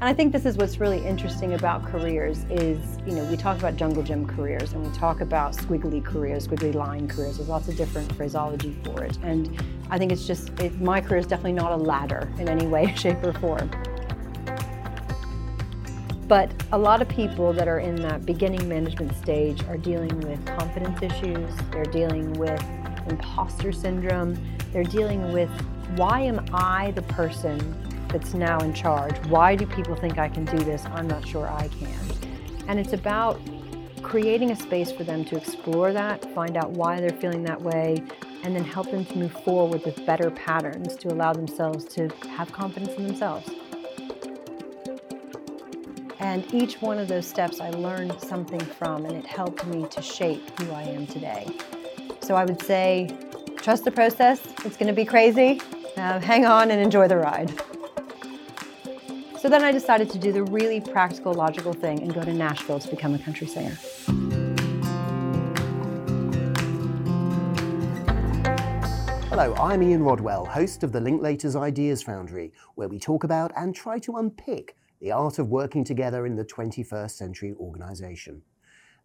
And I think this is what's really interesting about careers is, you know, we talk about jungle gym careers and we talk about squiggly careers, squiggly line careers. There's lots of different phraseology for it. And I think it's just, it, my career is definitely not a ladder in any way, shape, or form. But a lot of people that are in that beginning management stage are dealing with confidence issues, they're dealing with imposter syndrome, they're dealing with why am I the person that's now in charge? Why do people think I can do this? I'm not sure I can. And it's about creating a space for them to explore that, find out why they're feeling that way, and then help them to move forward with better patterns to allow themselves to have confidence in themselves. And each one of those steps I learned something from, and it helped me to shape who I am today. So I would say, trust the process. It's to be crazy. Uh, hang on and enjoy the ride. So then I decided to do the really practical, logical thing and go to Nashville to become a country singer. Hello, I'm Ian Rodwell, host of the Linklaters Ideas Foundry, where we talk about and try to unpick the art of working together in the 21st century organisation.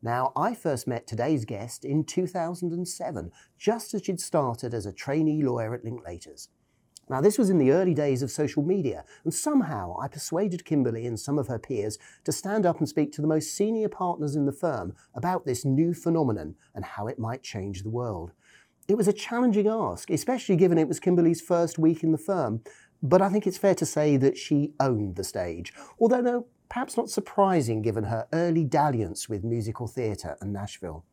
Now, I first met today's guest in 2007, just as she'd started as a trainee lawyer at Linklaters. Now, this was in the early days of social media, and somehow I persuaded Kimberley and some of her peers to stand up and speak to the most senior partners in the firm about this new phenomenon and how it might change the world. It was a challenging ask, especially given it was Kimberley's first week in the firm, but I think it's fair to say that she owned the stage. Although, no, perhaps not surprising given her early dalliance with musical theatre and Nashville.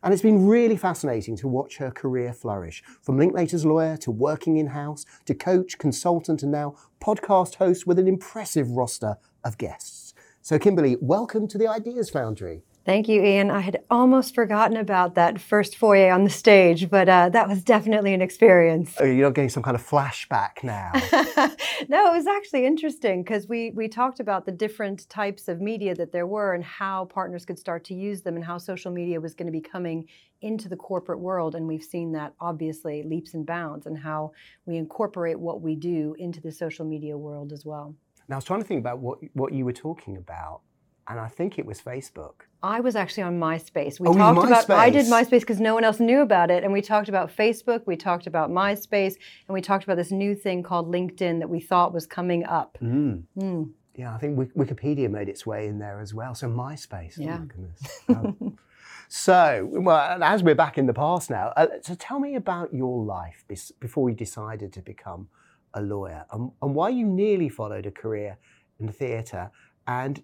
And it's been really fascinating to watch her career flourish from Linklaters lawyer to working in house to coach, consultant, and now podcast host with an impressive roster of guests. So, Kimberley, welcome to the Ideas Foundry. Thank you, Ian. I had almost forgotten about that first foyer on the stage, but uh, that was definitely an experience. Oh, you're not getting some kind of flashback now? no, it was actually interesting because we, we talked about the different types of media that there were and how partners could start to use them and how social media was going to be coming into the corporate world. And we've seen that obviously leaps and bounds and how we incorporate what we do into the social media world as well. Now, I was trying to think about what, what you were talking about and I think it was Facebook. I was actually on MySpace. We oh, talked MySpace. about I did MySpace because no one else knew about it, and we talked about Facebook, we talked about MySpace, and we talked about this new thing called LinkedIn that we thought was coming up. Mm. Mm. Yeah, I think Wikipedia made its way in there as well. So MySpace. Yeah. Oh goodness. Oh. so, well, as we're back in the past now, uh, so tell me about your life before you decided to become a lawyer, and, and why you nearly followed a career in the theatre, and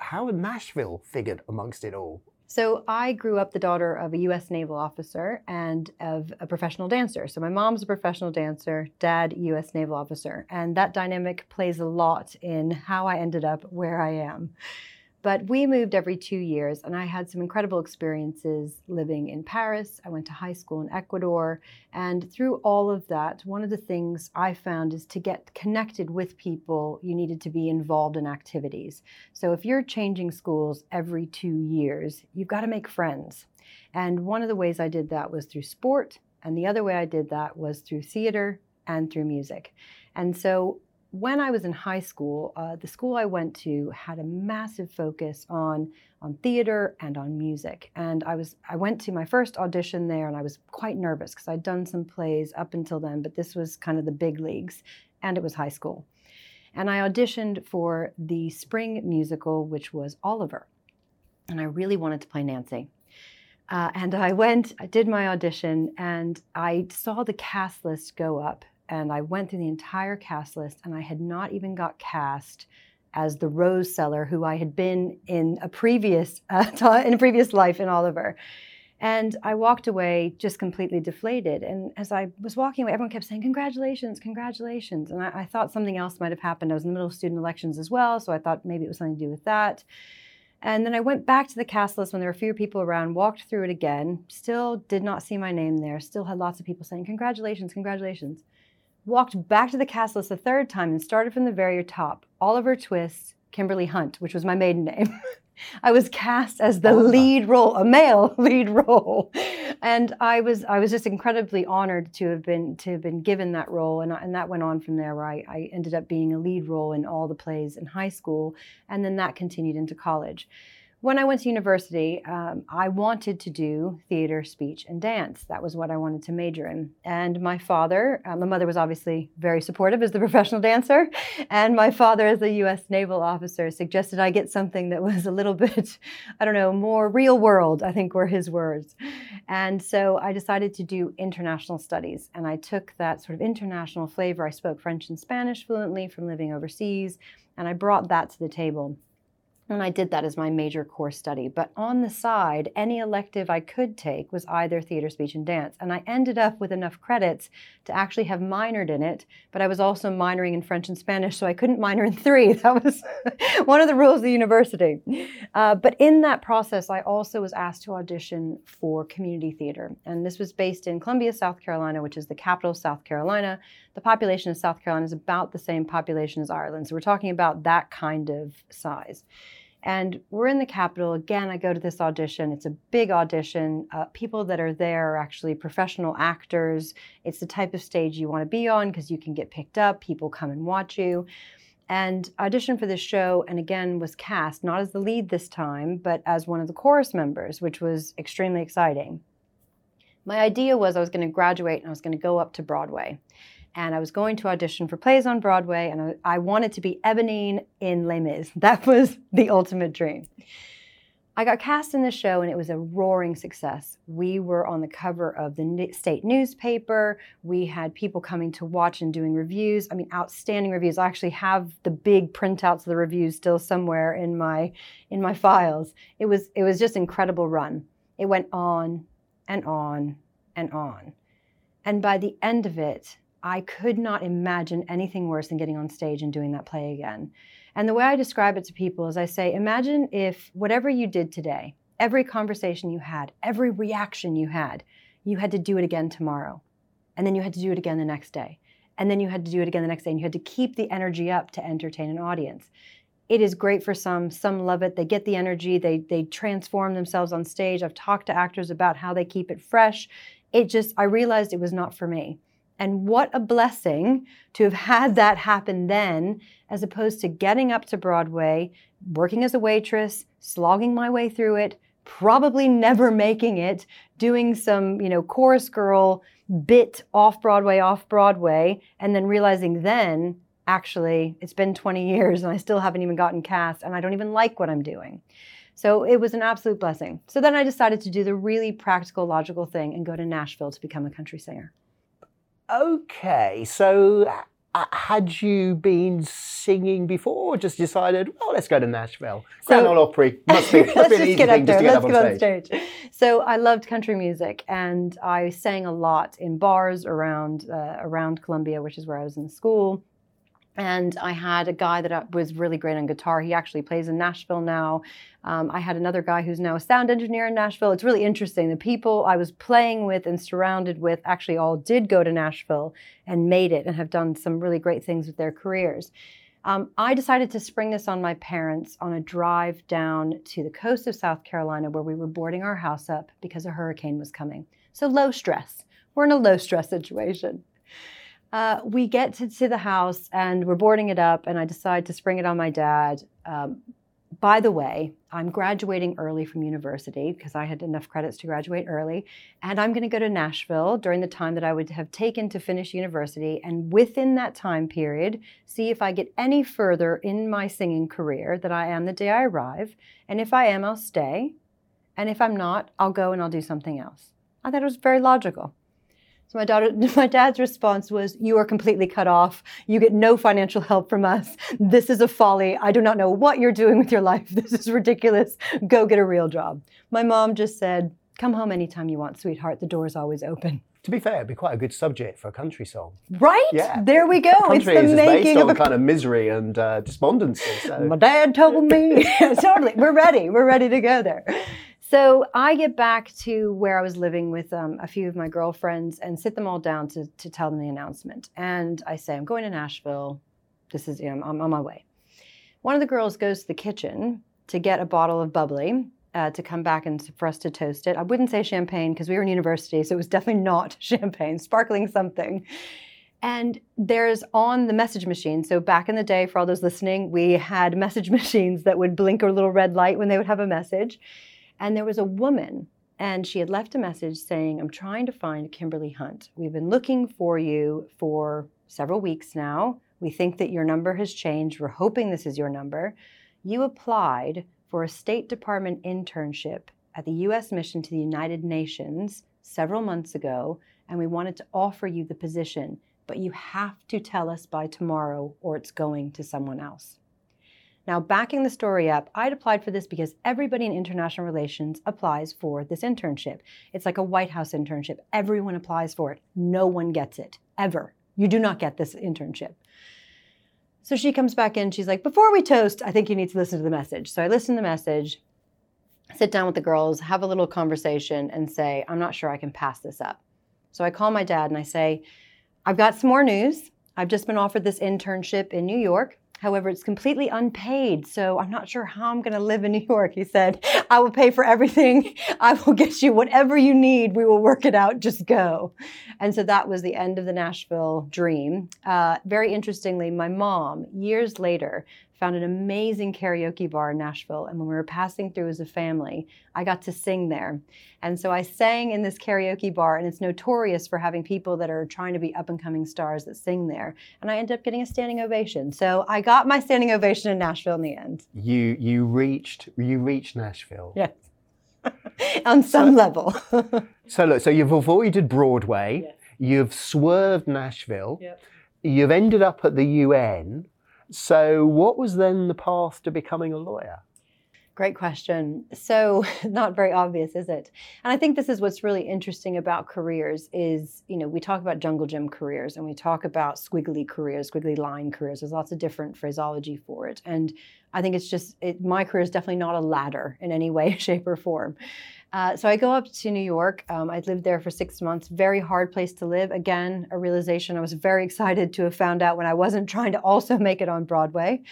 how Nashville figured amongst it all. So I grew up the daughter of a U.S. naval officer and of a professional dancer. So my mom's a professional dancer, dad U.S. naval officer, and that dynamic plays a lot in how I ended up where I am. But we moved every two years, and I had some incredible experiences living in Paris. I went to high school in Ecuador. And through all of that, one of the things I found is to get connected with people, you needed to be involved in activities. So if you're changing schools every two years, you've got to make friends. And one of the ways I did that was through sport, and the other way I did that was through theater and through music. And so when I was in high school, uh, the school I went to had a massive focus on on theater and on music. And I was I went to my first audition there, and I was quite nervous because I'd done some plays up until then, but this was kind of the big leagues, and it was high school. And I auditioned for the spring musical, which was Oliver, and I really wanted to play Nancy. Uh, and I went, I did my audition, and I saw the cast list go up and I went through the entire cast list, and I had not even got cast as the rose seller who I had been in a previous uh, in a previous life in Oliver. And I walked away just completely deflated. And as I was walking away, everyone kept saying, Congratulations, congratulations. And I, I, thought something else might have happened. I was in the middle of student elections as well, so I thought maybe it was something to do with that. And then I went back to the cast list when there were fewer people around, walked through it again, still did not see my name there, still had lots of people saying, Congratulations, congratulations walked back to the cast list a third time and started from the very top. Oliver Twist, Kimberley Hunt, which was my maiden name. I was cast as the lead role, a male lead role. and I was I was just incredibly honored to have been to have been given that role, and and that went on from there, where I, I ended up being a lead role in all the plays in high school, and then that continued into college when I went to university, um, I wanted to do theater, speech, and dance. That was what I wanted to major in. And my father, uh, my mother was obviously very supportive as the professional dancer, and my father, as a U.S. naval officer, suggested I get something that was a little bit, I don't know, more real world. I think were his words. And so I decided to do international studies, and I took that sort of international flavor. I spoke French and Spanish fluently from living overseas, and I brought that to the table. And I did that as my major course study. But on the side, any elective I could take was either theater, speech, and dance. And I ended up with enough credits to actually have minored in it, but I was also minoring in French and Spanish, so I couldn't minor in three. That was one of the rules of the university. Uh, but in that process, I also was asked to audition for community theater. And this was based in Columbia, South Carolina, which is the capital of South Carolina. The population of South Carolina is about the same population as Ireland. So we're talking about that kind of size. And we're in the capital. Again, I go to this audition. It's a big audition. Uh, people that are there are actually professional actors. It's the type of stage you want to be on because you can get picked up. People come and watch you. And auditioned for this show, and again was cast not as the lead this time, but as one of the chorus members, which was extremely exciting. My idea was I was going to graduate and I was going to go up to Broadway and I was going to audition for plays on Broadway, and I, I wanted to be Eponine in Les Mis. That was the ultimate dream. I got cast in the show, and it was a roaring success. We were on the cover of the state newspaper. We had people coming to watch and doing reviews. I mean, outstanding reviews. I actually have the big printouts of the reviews still somewhere in my in my files. It was it was just incredible run. It went on and on and on. And by the end of it, I could not imagine anything worse than getting on stage and doing that play again. And the way I describe it to people is I say, imagine if whatever you did today, every conversation you had, every reaction you had, you had to do it again tomorrow. And then you had to do it again the next day. And then you had to do it again the next day. And you had to keep the energy up to entertain an audience. It is great for some. Some love it. They get the energy. They, they transform themselves on stage. I've talked to actors about how they keep it fresh. It just, I realized it was not for me. And what a blessing to have had that happen then, as opposed to getting up to Broadway, working as a waitress, slogging my way through it, probably never making it, doing some, you know, chorus girl bit off Broadway, off Broadway, and then realizing then, actually, it's been 20 years and I still haven't even gotten cast and I don't even like what I'm doing. So it was an absolute blessing. So then I decided to do the really practical, logical thing and go to Nashville to become a country singer. Okay, so uh, had you been singing before, or just decided, well, let's go to Nashville? So, Grand Ole Opry must be, must be an easy get thing just to get let's up on, stage. on stage. So I loved country music, and I sang a lot in bars around uh, around Columbia, which is where I was in school. And I had a guy that was really great on guitar. He actually plays in Nashville now. Um, I had another guy who's now a sound engineer in Nashville. It's really interesting. The people I was playing with and surrounded with actually all did go to Nashville and made it and have done some really great things with their careers. Um, I decided to spring this on my parents on a drive down to the coast of South Carolina where we were boarding our house up because a hurricane was coming. So low stress. We're in a low stress situation. Uh, we get to, to, the house and we're boarding it up, and I decide to spring it on my dad. Um, by the way, I'm graduating early from university because I had enough credits to graduate early. And I'm going to go to Nashville during the time that I would have taken to finish university. And within that time period, see if I get any further in my singing career that I am the day I arrive. And if I am, I'll stay. And if I'm not, I'll go and I'll do something else. I thought it was very logical. So my daughter, my dad's response was, "You are completely cut off. You get no financial help from us. This is a folly. I do not know what you're doing with your life. This is ridiculous. Go get a real job." My mom just said, "Come home anytime you want, sweetheart. The door is always open." To be fair, it'd be quite a good subject for a country song. Right? Yeah. There we go. Country it's the is making based on of a kind of misery and uh, despondency. So. My dad told me. totally. We're ready. We're ready to go there. So I get back to where I was living with um, a few of my girlfriends and sit them all down to, to tell them the announcement. And I say, I'm going to Nashville. This is, you know, I'm on my way. One of the girls goes to the kitchen to get a bottle of bubbly. uh, to come back and for us to toast it. I wouldn't say champagne because we were in university, so it was definitely not champagne, sparkling something. And there's on the message machine. So back in the day, for all those listening, we had message machines that would blink a little red light when they would have a message. And there was a woman, and she had left a message saying, I'm trying to find Kimberley Hunt. We've been looking for you for several weeks now. We think that your number has changed. We're hoping this is your number. You applied for a State Department internship at the U.S. mission to the United Nations several months ago, and we wanted to offer you the position, but you have to tell us by tomorrow or it's going to someone else. Now, backing the story up, I'd applied for this because everybody in international relations applies for this internship. It's like a White House internship. Everyone applies for it. No one gets it, ever. You do not get this internship. So she comes back in. She's like, Before we toast, I think you need to listen to the message. So I listen to the message, sit down with the girls, have a little conversation, and say, I'm not sure I can pass this up. So I call my dad and I say, I've got some more news. I've just been offered this internship in New York. However, it's completely unpaid, so I'm not sure how I'm going to live in New York. He said, I will pay for everything. I will get you whatever you need. We will work it out. Just go. And so that was the end of the Nashville dream. Uh, very interestingly, my mom, years later, found an amazing karaoke bar in Nashville. And when we were passing through as a family, I got to sing there. And so I sang in this karaoke bar, and it's notorious for having people that are trying to be up and coming stars that sing there. And I ended up getting a standing ovation. So I got my standing ovation in Nashville in the end. You you reached you reached Nashville. Yes. On some so, level. so look, so you've avoided Broadway, yes. you've swerved Nashville, yep. you've ended up at the UN so, what was then the path to becoming a lawyer? Great question. So, not very obvious, is it? And I think this is what's really interesting about careers is, you know, we talk about jungle gym careers and we talk about squiggly careers, squiggly line careers. There's lots of different phraseology for it. And I think it's just, it, my career is definitely not a ladder in any way, shape, or form. Uh, so I go up to New York. Um, I lived there for six months. Very hard place to live. Again, a realization I was very excited to have found out when I wasn't trying to also make it on Broadway.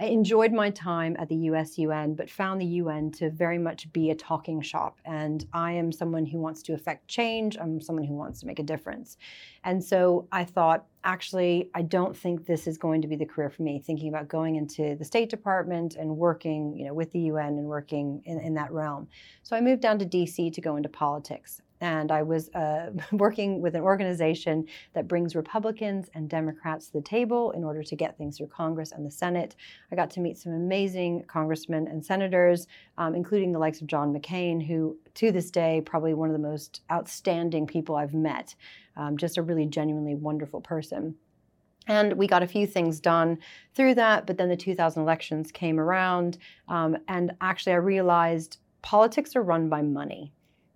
I enjoyed my time at the US UN, but found the UN to very much be a talking shop. And I am someone who wants to affect change. I'm someone who wants to make a difference. And so I thought, actually, I don't think this is going to be the career for me, thinking about going into the State Department and working, you know, with the UN and working in, in that realm. So I moved down to DC to go into politics and I was uh, working with an organization that brings Republicans and Democrats to the table in order to get things through Congress and the Senate. I got to meet some amazing congressmen and senators, um, including the likes of John McCain, who to this day probably one of the most outstanding people I've met. Um, just a really genuinely wonderful person. And we got a few things done through that, but then the 2000 elections came around, um, and actually I realized politics are run by money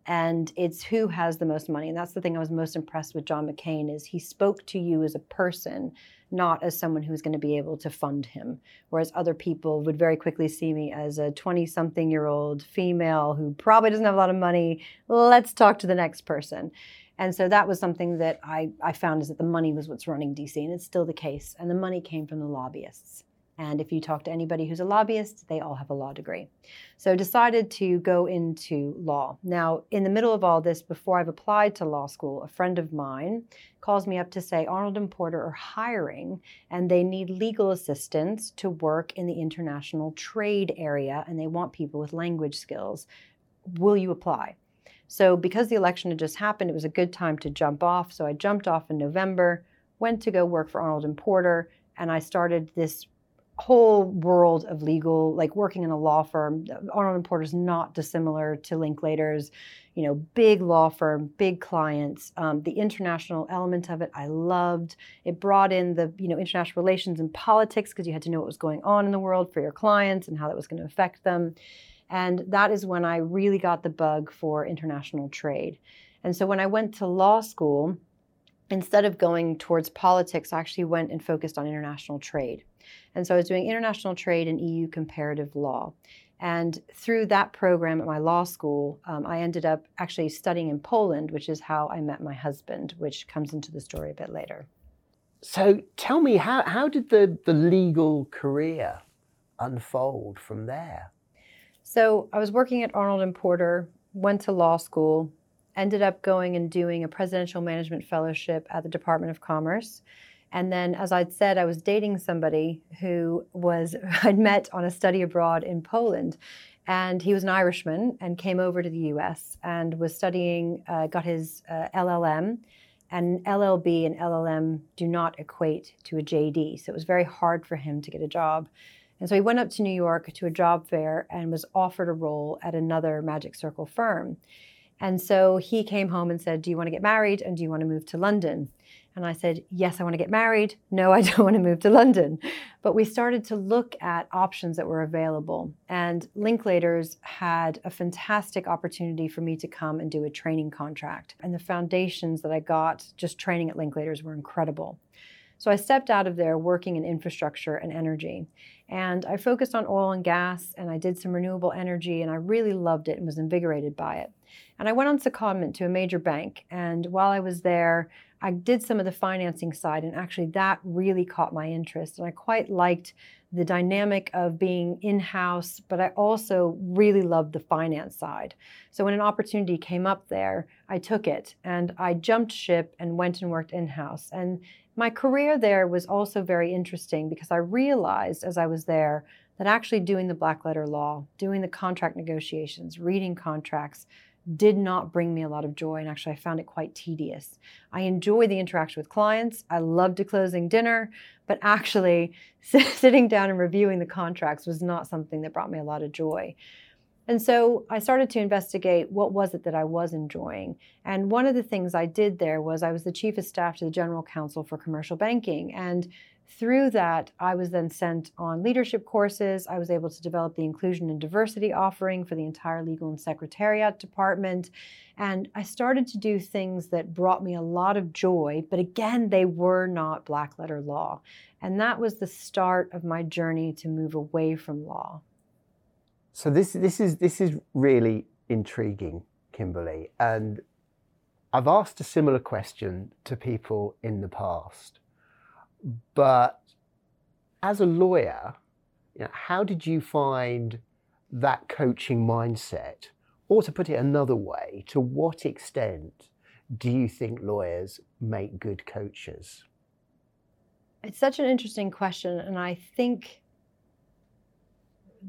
and it's who has the most money and that's the thing i was most impressed with john mccain is he spoke to you as a person not as someone who's going to be able to fund him. Whereas other people would very quickly see me as a 20 something year old female who probably doesn't have a lot of money. Let's talk to the next person. And so that was something that I, I found is that the money was what's running dc and it's still the case and the money came from the lobbyists and if you talk to anybody who's a lobbyist, they all have a law degree. So decided to go into law. Now, in the middle of all this, before I've applied to law school, a friend of mine calls me up to say Arnold and Porter are hiring and they need legal assistance to work in the international trade area and they want people with language skills. Will you apply? So, because the election had just happened, it was a good time to jump off. So, I jumped off in November, went to go work for Arnold and Porter, and I started this whole world of legal, like working in a law firm. Arnold and Porter is not dissimilar to Linklaters. You know, big law firm, big clients. Um, the international element of it, I loved. It brought in the you know international relations and politics because you had to know what was going on in the world for your clients and how that was going to affect them. And that is when I really got the bug for international trade. And so when I went to law school, instead of going towards politics, I actually went and focused on international trade. And so I was doing international trade and EU comparative law. And through that program at my law school, um, I ended up actually studying in Poland, which is how I met my husband, which comes into the story a bit later. So tell me, how, how did the, the legal career unfold from there? So I was working at Arnold and Porter, went to law school, ended up going and doing a presidential management fellowship at the Department of Commerce. And then, as I'd said, I was dating somebody who was I'd met on a study abroad in Poland, and he was an Irishman and came over to the U.S. and was studying, uh, got his uh, LLM, and LLB and LLM do not equate to a JD, so it was very hard for him to get a job. And so he went up to New York to a job fair and was offered a role at another Magic Circle firm. And so he came home and said, Do you want to get married and do you want to move to London? And I said, Yes, I want to get married. No, I don't want to move to London. But we started to look at options that were available. And Linklaters had a fantastic opportunity for me to come and do a training contract. And the foundations that I got just training at Linklaters were incredible. So I stepped out of there working in infrastructure and energy. And I focused on oil and gas and I did some renewable energy and I really loved it and was invigorated by it. And I went on secondment to a major bank. And while I was there, I did some of the financing side, and actually that really caught my interest. And I quite liked the dynamic of being in house, but I also really loved the finance side. So when an opportunity came up there, I took it and I jumped ship and went and worked in house. And my career there was also very interesting because I realized as I was there that actually doing the black letter law, doing the contract negotiations, reading contracts, did not bring me a lot of joy and actually I found it quite tedious. I enjoy the interaction with clients. I loved a closing dinner, but actually sitting down and reviewing the contracts was not something that brought me a lot of joy. And so I started to investigate what was it that I was enjoying. And one of the things I did there was I was the chief of staff to the general counsel for commercial banking and through that, I was then sent on leadership courses. I was able to develop the inclusion and diversity offering for the entire legal and secretariat department. And I started to do things that brought me a lot of joy, but again, they were not black letter law. And that was the start of my journey to move away from law. So this this is this is really intriguing, Kimberley. And I've asked a similar question to people in the past. But as a lawyer, you know, how did you find that coaching mindset? Or to put it another way, to what extent do you think lawyers make good coaches? It's such an interesting question. And I think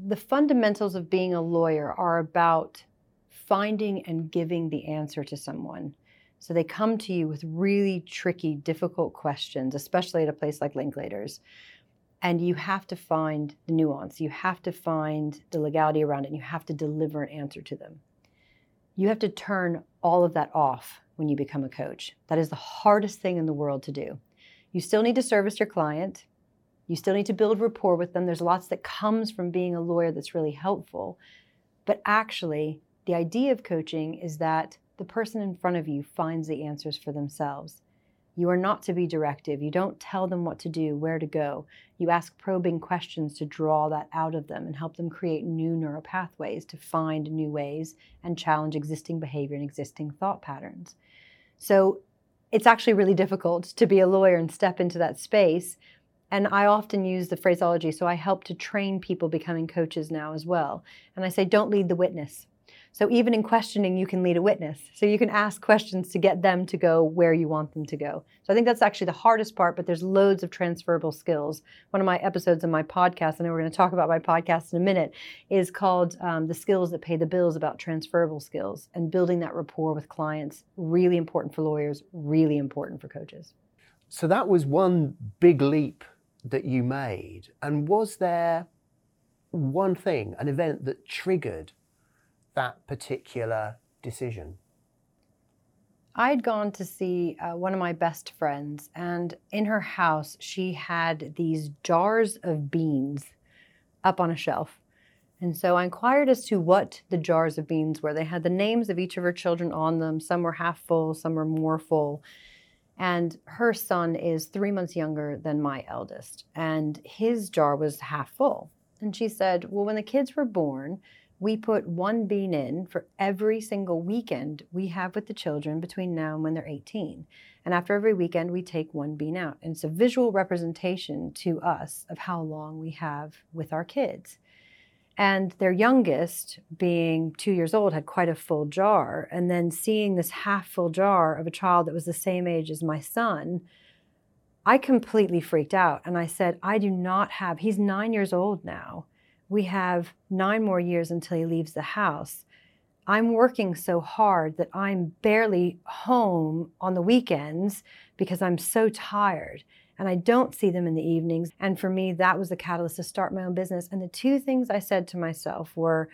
the fundamentals of being a lawyer are about finding and giving the answer to someone. So they come to you with really tricky, difficult questions, especially at a place like Linklaters. And you have to find the nuance. You have to find the legality around it. And you have to deliver an answer to them. You have to turn all of that off when you become a coach. That is the hardest thing in the world to do. You still need to service your client. You still need to build rapport with them. There's lots that comes from being a lawyer that's really helpful. But actually, the idea of coaching is that the person in front of you finds the answers for themselves. You are not to be directive. You don't tell them what to do, where to go. You ask probing questions to draw that out of them and help them create new neural pathways to find new ways and challenge existing behavior and existing thought patterns. So it's actually really difficult to be a lawyer and step into that space. And I often use the phraseology, so I help to train people becoming coaches now as well. And I say, don't lead the witness. So even in questioning, you can lead a witness. So you can ask questions to get them to go where you want them to go. So I think that's actually the hardest part, but there's loads of transferable skills. One of my episodes in my podcast, and we're going to talk about my podcast in a minute, is called um, The Skills That Pay the Bills about transferable skills and building that rapport with clients. Really important for lawyers, really important for coaches. So that was one big leap that you made. And was there one thing, an event that triggered that particular decision? I had gone to see uh, one of my best friends, and in her house, she had these jars of beans up on a shelf. And so I inquired as to what the jars of beans were. They had the names of each of her children on them. Some were half full, some were more full. And her son is three months younger than my eldest, and his jar was half full. And she said, Well, when the kids were born, we put one bean in for every single weekend we have with the children between now and when they're 18. And after every weekend, we take one bean out. And it's a visual representation to us of how long we have with our kids. And their youngest, being two years old, had quite a full jar. And then seeing this half full jar of a child that was the same age as my son, I completely freaked out. And I said, I do not have, he's nine years old now. We have nine more years until he leaves the house. I'm working so hard that I'm barely home on the weekends because I'm so tired and I don't see them in the evenings. And for me, that was the catalyst to start my own business. And the two things I said to myself were,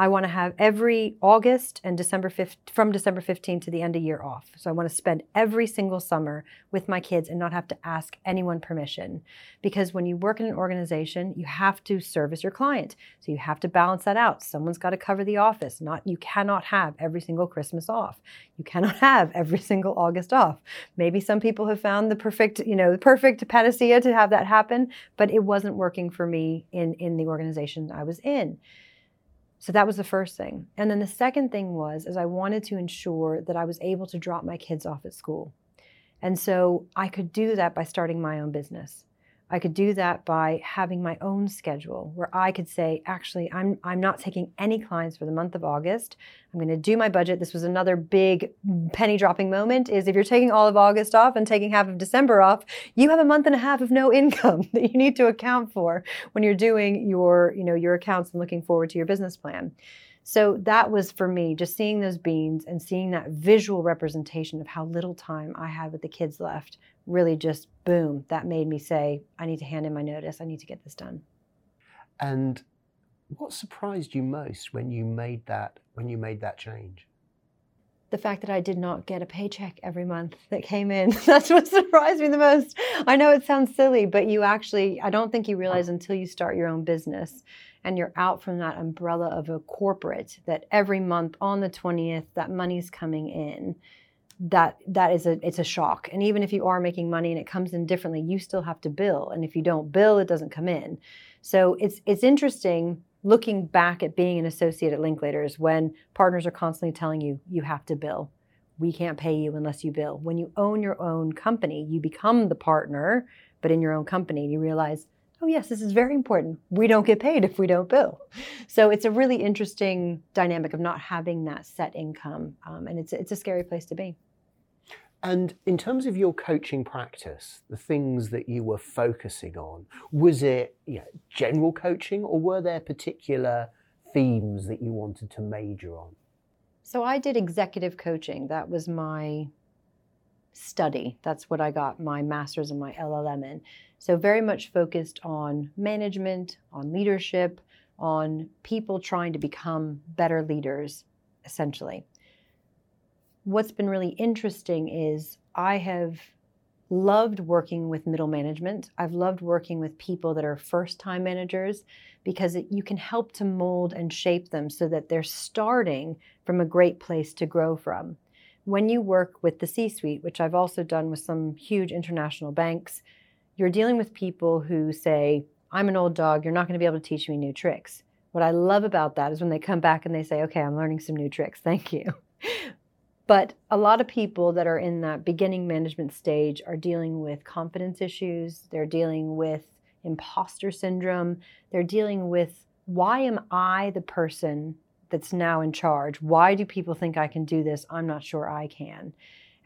I want to have every August and December 5th, from December 15th to the end of year off. So I want to spend every single summer with my kids and not have to ask anyone permission. Because when you work in an organization, you have to service your client. So you have to balance that out. Someone's got to cover the office. Not you cannot have every single Christmas off. You cannot have every single August off. Maybe some people have found the perfect, you know, the perfect panacea to have that happen, but it wasn't working for me in in the organization I was in. So that was the first thing. And then the second thing was is I wanted to ensure that I was able to drop my kids off at school. And so I could do that by starting my own business. I could do that by having my own schedule where I could say, actually, I'm, I'm not taking any clients for the month of August. I'm going to do my budget. This was another big penny dropping moment is if you're taking all of August off and taking half of December off, you have a month and a half of no income that you need to account for when you're doing your, you know, your accounts and looking forward to your business plan. So that was for me, just seeing those beans and seeing that visual representation of how little time I had with the kids left really just boom, that made me say, I need to hand in my notice. I need to get this done. And what surprised you most when you made that when you made that change? the fact that I did not get a paycheck every month that came in. That's what surprised me the most. I know it sounds silly, but you actually, I don't think you realize until you start your own business and you're out from that umbrella of a corporate that every month on the 20th, that money's coming in that that is a it's a shock. And even if you are making money and it comes in differently you still have to bill. And if you don't bill it doesn't come in. So it's it's interesting looking back at being an associate at linklaters when partners are constantly telling you you have to bill. We can't pay you unless you bill. When you own your own company you become the partner but in your own company you realize oh yes this is very important. We don't get paid if we don't bill. So it's a really interesting dynamic of not having that set income um, and it's, it's a scary place to be and in terms of your coaching practice, the things that you were focusing on, was it you know, general coaching or were there particular themes that you wanted to major on? So I did executive coaching. That was my study. That's what I got my master's and my LLM in. So very much focused on management, on leadership, on people trying to become better leaders, essentially what's been really interesting is I have loved working with middle management. I've loved working with people that are first time managers because it, you can help to mold and shape them so that they're starting from a great place to grow from. When you work with the C suite, which I've also done with some huge international banks, you're dealing with people who say, I'm an old dog, you're not going to be able to teach me new tricks. What I love about that is when they come back and they say, Okay, I'm learning some new tricks, thank you. But a lot of people that are in that beginning management stage are dealing with confidence issues, they're dealing with imposter syndrome, they're dealing with why am I the person that's now in charge? Why do people think I can do this? I'm not sure I can.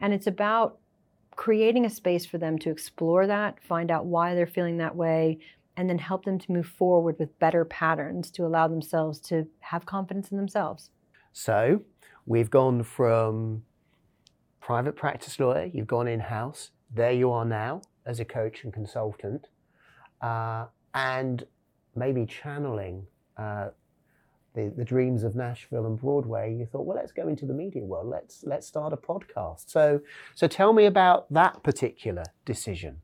And it's about creating a space for them to explore that, find out why they're feeling that way, and then help them to move forward with better patterns to allow themselves to have confidence in themselves. So, We've gone from private practice lawyer, you've gone in house, there you are now as a coach and consultant, uh, and maybe channeling uh, the, the dreams of Nashville and Broadway, you thought, well, let's go into the media world. Let's let's start a podcast. So so tell me about that particular decision.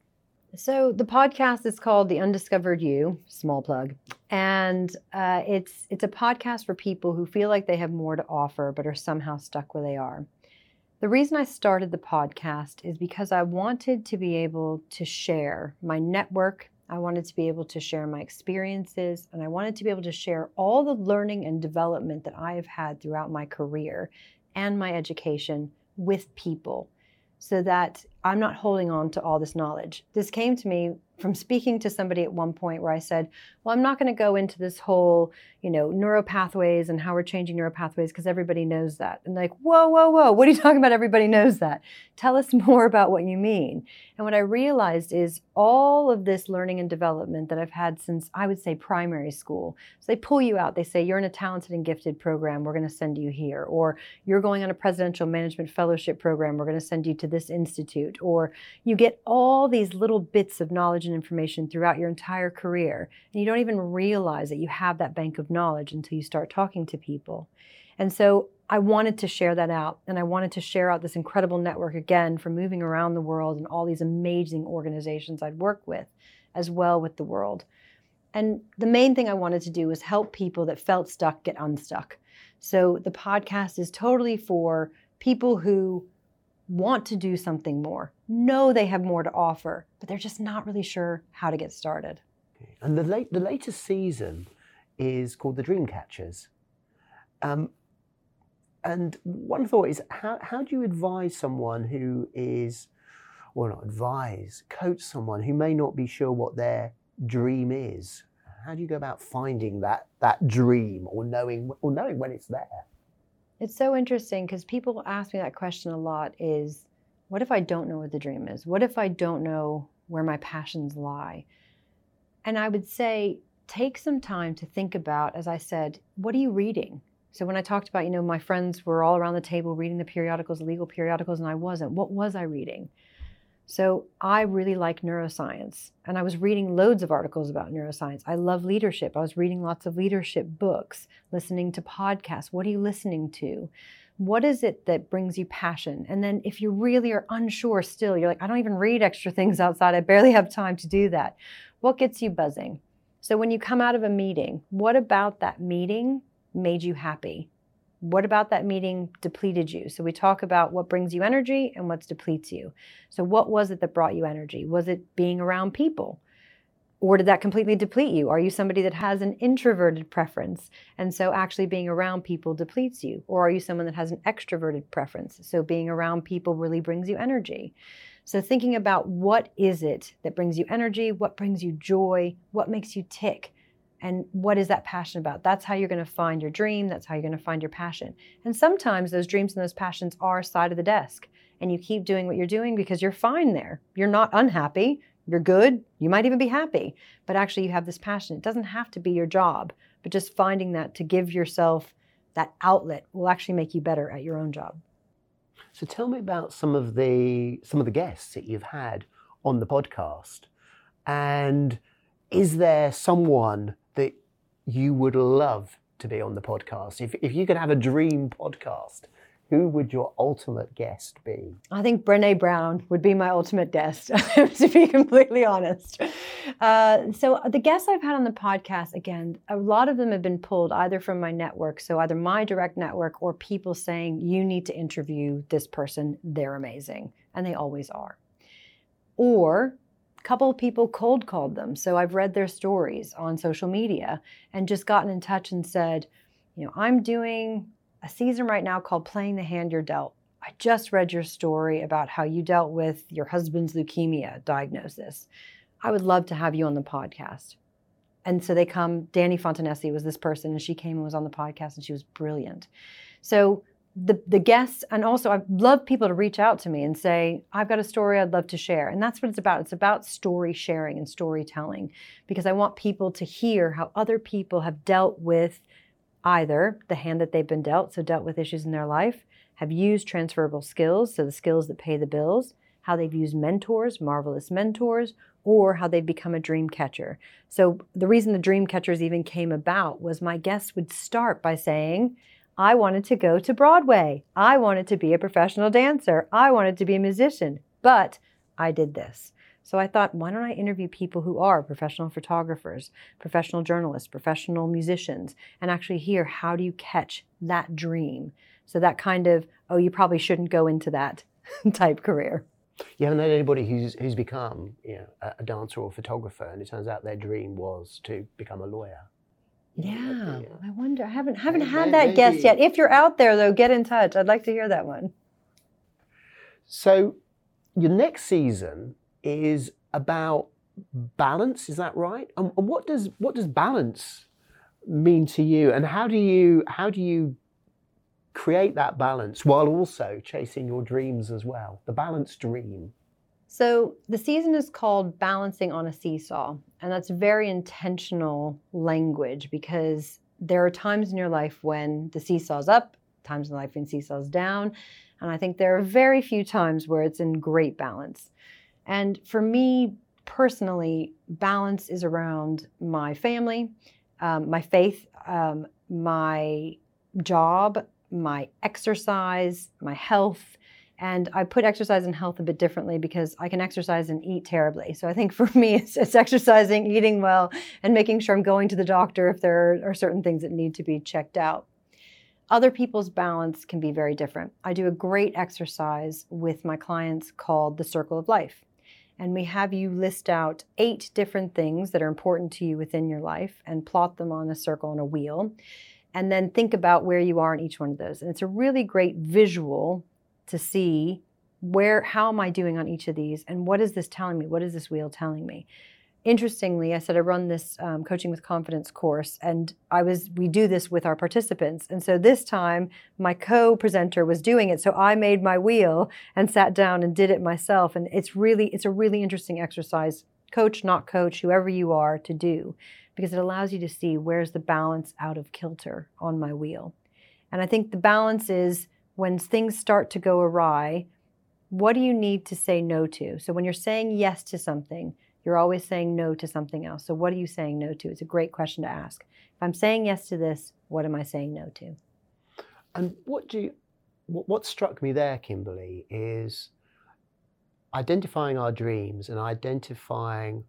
So the podcast is called The Undiscovered You, small plug, and uh, it's it's a podcast for people who feel like they have more to offer but are somehow stuck where they are. The reason I started the podcast is because I wanted to be able to share my network. I wanted to be able to share my experiences, and I wanted to be able to share all the learning and development that I have had throughout my career and my education with people so that I'm not holding on to all this knowledge. This came to me from speaking to somebody at one point where I said, Well, I'm not going to go into this whole, you know, neuropathways and how we're changing neuropathways because everybody knows that. And like, whoa, whoa, whoa, what are you talking about? Everybody knows that. Tell us more about what you mean. And what I realized is all of this learning and development that I've had since I would say primary school. So they pull you out, they say, You're in a talented and gifted program, we're going to send you here. Or you're going on a presidential management fellowship program, we're going to send you to this institute. Or you get all these little bits of knowledge and information throughout your entire career. And you don't even realize that you have that bank of knowledge until you start talking to people. And so I wanted to share that out. And I wanted to share out this incredible network again from moving around the world and all these amazing organizations I'd work with, as well with the world. And the main thing I wanted to do was help people that felt stuck get unstuck. So the podcast is totally for people who want to do something more, know they have more to offer, but they're just not really sure how to get started. And the late, the latest season is called the Dreamcatchers. Um, and one thought is how, how do you advise someone who is, well, not advise, coach someone who may not be sure what their dream is? How do you go about finding that, that dream or knowing, or knowing when it's there? It's so interesting because people ask me that question a lot is what if I don't know what the dream is? What if I don't know where my passions lie? And I would say take some time to think about, as I said, what are you reading? So when I talked about, you know, my friends were all around the table reading the periodicals, legal periodicals, and I wasn't. What was I reading? So I really like neuroscience, and I was reading loads of articles about neuroscience. I love leadership. I was reading lots of leadership books, listening to podcasts. What are you listening to? What is it that brings you passion? And then if you really are unsure still, you're like, I don't even read extra things outside. I barely have time to do that. What gets you buzzing? So when you come out of a meeting, what about that meeting made you happy? What about that meeting depleted you? So we talk about what brings you energy and what depletes you. So what was it that brought you energy? Was it being around people? Or did that completely deplete you? Are you somebody that has an introverted preference? And so actually being around people depletes you? Or are you someone that has an extroverted preference? So being around people really brings you energy. So thinking about what is it that brings you energy? What brings you joy? What makes you tick? And what is that passion about? That's how you're going to find your dream that's how you're going to find your passion. And sometimes those dreams and those passions are side of the desk and you keep doing what you're doing because you're fine there. You're not unhappy. You're good. You might even be happy. But actually you have this passion. It doesn't have to be your job but just finding that to give yourself that outlet will actually make you better at your own job. So tell me about some of the some of the guests that you've had on the podcast. And is there someone that you would love to be on the podcast? If, if you could have a dream podcast, who would your ultimate guest be? I think Brene Brown would be my ultimate guest, to be completely honest. Uh, so, the guests I've had on the podcast, again, a lot of them have been pulled either from my network, so either my direct network or people saying, you need to interview this person, they're amazing. And they always are. Or couple of people cold called them. So I've read their stories on social media and just gotten in touch and said, you know, I'm doing a season right now called Playing the Hand You're Dealt. I just read your story about how you dealt with your husband's leukemia diagnosis. I would love to have you on the podcast. And so they come, Danny Fontanesi was this person, and she came and was on the podcast, and she was brilliant. So the, the guests, and also I love people to reach out to me and say, I've got a story I'd love to share. And that's what it's about. It's about story sharing and storytelling because I want people to hear how other people have dealt with either the hand that they've been dealt, so dealt with issues in their life, have used transferable skills, so the skills that pay the bills, how they've used mentors, marvelous mentors, or how they've become a dream catcher. So the reason the dream catchers even came about was my guests would start by saying, I wanted to go to Broadway. I wanted to be a professional dancer. I wanted to be a musician, but I did this. So I thought, why don't I interview people who are professional photographers, professional journalists, professional musicians, and actually hear how do you catch that dream? So that kind of, oh, you probably shouldn't go into that type career. You haven't had anybody who's who's become you know, a dancer or photographer, and it turns out their dream was to become a lawyer. Yeah, I wonder. I haven't haven't had that maybe. guest yet. If you're out there though, get in touch. I'd like to hear that one. So, your next season is about balance. Is that right? And, and what does what does balance mean to you? And how do you how do you create that balance while also chasing your dreams as well? The balanced dream. So the season is called Balancing on a Seesaw, and that's very intentional language because there are times in your life when the seesaw's up, times in life when seesaw's down, and I think there are very few times where it's in great balance. And for me personally, balance is around my family, um, my faith, um, my job, my exercise, my health, and I put exercise and health a bit differently because I can exercise and eat terribly. So I think for me, it's, it's exercising, eating well, and making sure I'm going to the doctor if there are, certain things that need to be checked out. Other people's balance can be very different. I do a great exercise with my clients called the Circle of Life. And we have you list out eight different things that are important to you within your life and plot them on a circle on a wheel. And then think about where you are in each one of those. And it's a really great visual to see where how am I doing on each of these and what is this telling me? What is this wheel telling me? Interestingly, I said I run this um, coaching with confidence course, and I was we do this with our participants. And so this time, my co-presenter was doing it, so I made my wheel and sat down and did it myself. And it's really it's a really interesting exercise, coach not coach, whoever you are, to do, because it allows you to see where's the balance out of kilter on my wheel. And I think the balance is when things start to go awry, what do you need to say no to? So when you're saying yes to something, you're always saying no to something else. So what are you saying no to? It's a great question to ask. If I'm saying yes to this, what am I saying no to? And what do you, what struck me there, Kimberley, is identifying our dreams and identifying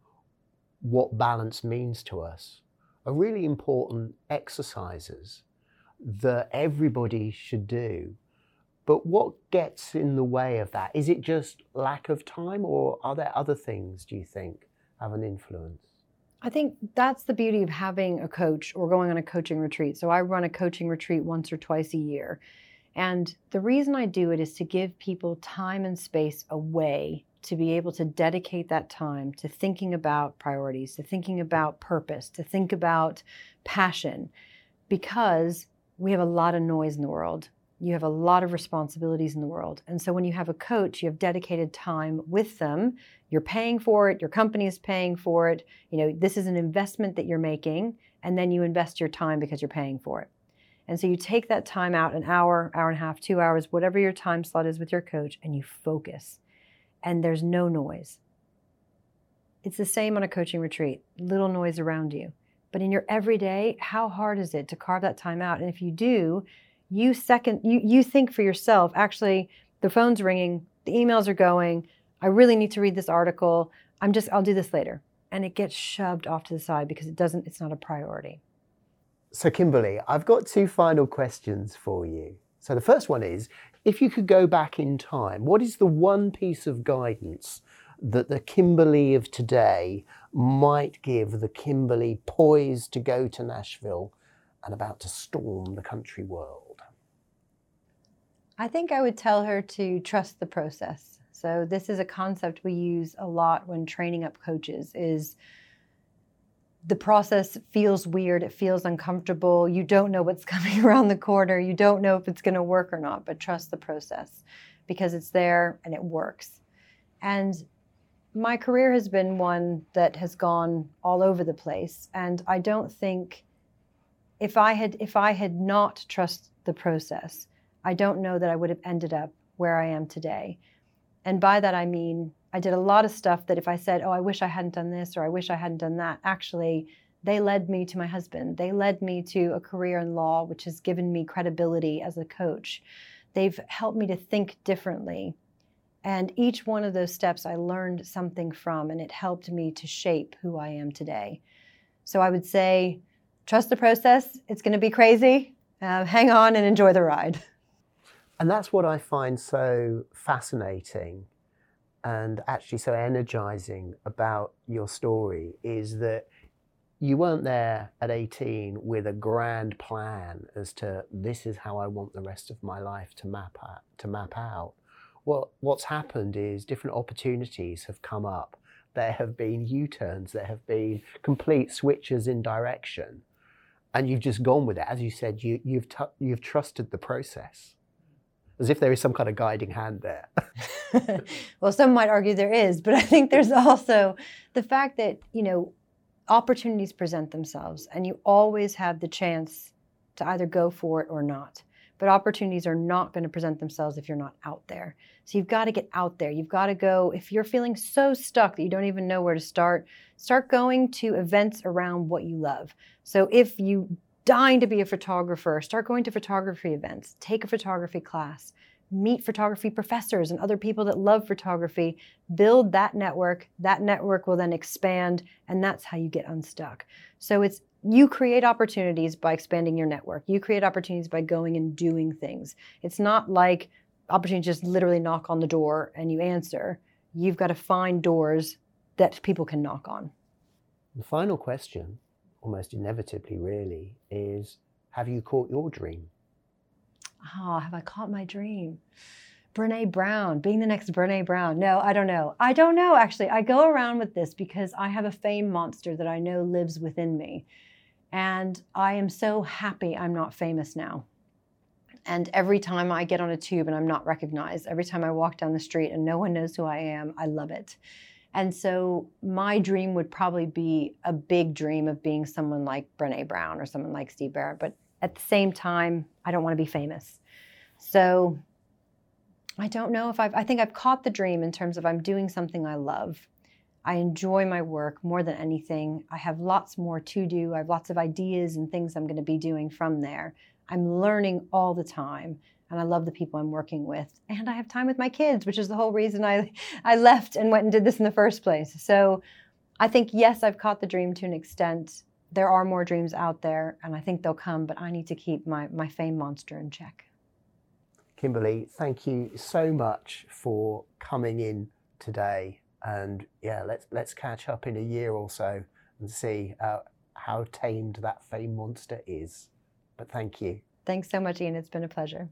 what balance means to us are really important exercises that everybody should do but what gets in the way of that? Is it just lack of time, or are there other things, do you think, have an influence? I think that's the beauty of having a coach or going on a coaching retreat. So I run a coaching retreat once or twice a year. And the reason I do it is to give people time and space away to be able to dedicate that time to thinking about priorities, to thinking about purpose, to think about passion, because we have a lot of noise in the world you have a lot of responsibilities in the world. And so when you have a coach, you have dedicated time with them. You're paying for it, your company is paying for it. You know, this is an investment that you're making, and then you invest your time because you're paying for it. And so you take that time out, an hour, hour and a half, two hours, whatever your time slot is with your coach, and you focus. And there's no noise. It's the same on a coaching retreat, little noise around you. But in your everyday, how hard is it to carve that time out? And if you do, you second you you think for yourself actually the phone's ringing the emails are going i really need to read this article i'm just i'll do this later. And it gets shoved off to the side because it doesn't it's not a priority. So kimberley i've got two final questions for you. So the first one is if you could go back in time what is the one piece of guidance that the kimberley of today might give the kimberley poised to go to nashville and about to storm the country world I think I would tell her to trust the process. So this is a concept we use a lot when training up coaches is the process feels weird, it feels uncomfortable, you don't know what's coming around the corner, you don't know if it's going to work or not, but trust the process because it's there and it works. And my career has been one that has gone all over the place and I don't think if I had if I had not trust the process, I don't know that I would have ended up where I am today. And by that, I mean, I did a lot of stuff that if I said, oh, I wish I hadn't done this or I wish I hadn't done that, actually, they led me to my husband. They led me to a career in law, which has given me credibility as a coach. They've helped me to think differently. And each one of those steps I learned something from, and it helped me to shape who I am today. So I would say, trust the process. It's going to be crazy. Uh, hang on and enjoy the ride. And that's what I find so fascinating and actually so energizing about your story is that you weren't there at 18 with a grand plan as to this is how I want the rest of my life to map out, to map out. Well, what's happened is different opportunities have come up there have been U turns, there have been complete switches in direction, and you've just gone with it. As you said, you, you've, t- you've trusted the process as if there is some kind of guiding hand there. well, some might argue there is, but I think there's also the fact that, you know, opportunities present themselves and you always have the chance to either go for it or not. But opportunities are not going to present themselves if you're not out there. So you've got to get out there. You've got to go, if you're feeling so stuck that you don't even know where to start, start going to events around what you love. So if you dying to be a photographer, start going to photography events, take a photography class, meet photography professors and other people that love photography, build that network. That network will then expand, and that's how you get unstuck. So it's you create opportunities by expanding your network. You create opportunities by going and doing things. It's not like opportunities just literally knock on the door and you answer. You've got to find doors that people can knock on. The final question, almost inevitably, really, is have you caught your dream? oh, have I caught my dream? Brene Brown, being the next Brene Brown. No, I don't know. I don't know, actually. I go around with this because I have a fame monster that I know lives within me. And I am so happy I'm not famous now. And every time I get on a tube and I'm not recognized, every time I walk down the street and no one knows who I am, I love it. And so my dream would probably be a big dream of being someone like Brene Brown or someone like Steve Barrett. But at the same time, I don't want to be famous. So I don't know if I've, I think I've caught the dream in terms of I'm doing something I love. I enjoy my work more than anything. I have lots more to do. I have lots of ideas and things I'm going to be doing from there. I'm learning all the time and I love the people I'm working with. And I have time with my kids, which is the whole reason I, I left and went and did this in the first place. So I think, yes, I've caught the dream to an extent there are more dreams out there, and I think they'll come, but I need to keep my, my fame monster in check. Kimberley, thank you so much for coming in today. And yeah, let's, let's catch up in a year or so and see uh, how tamed that fame monster is. But thank you. Thanks so much, Ian. It's been a pleasure.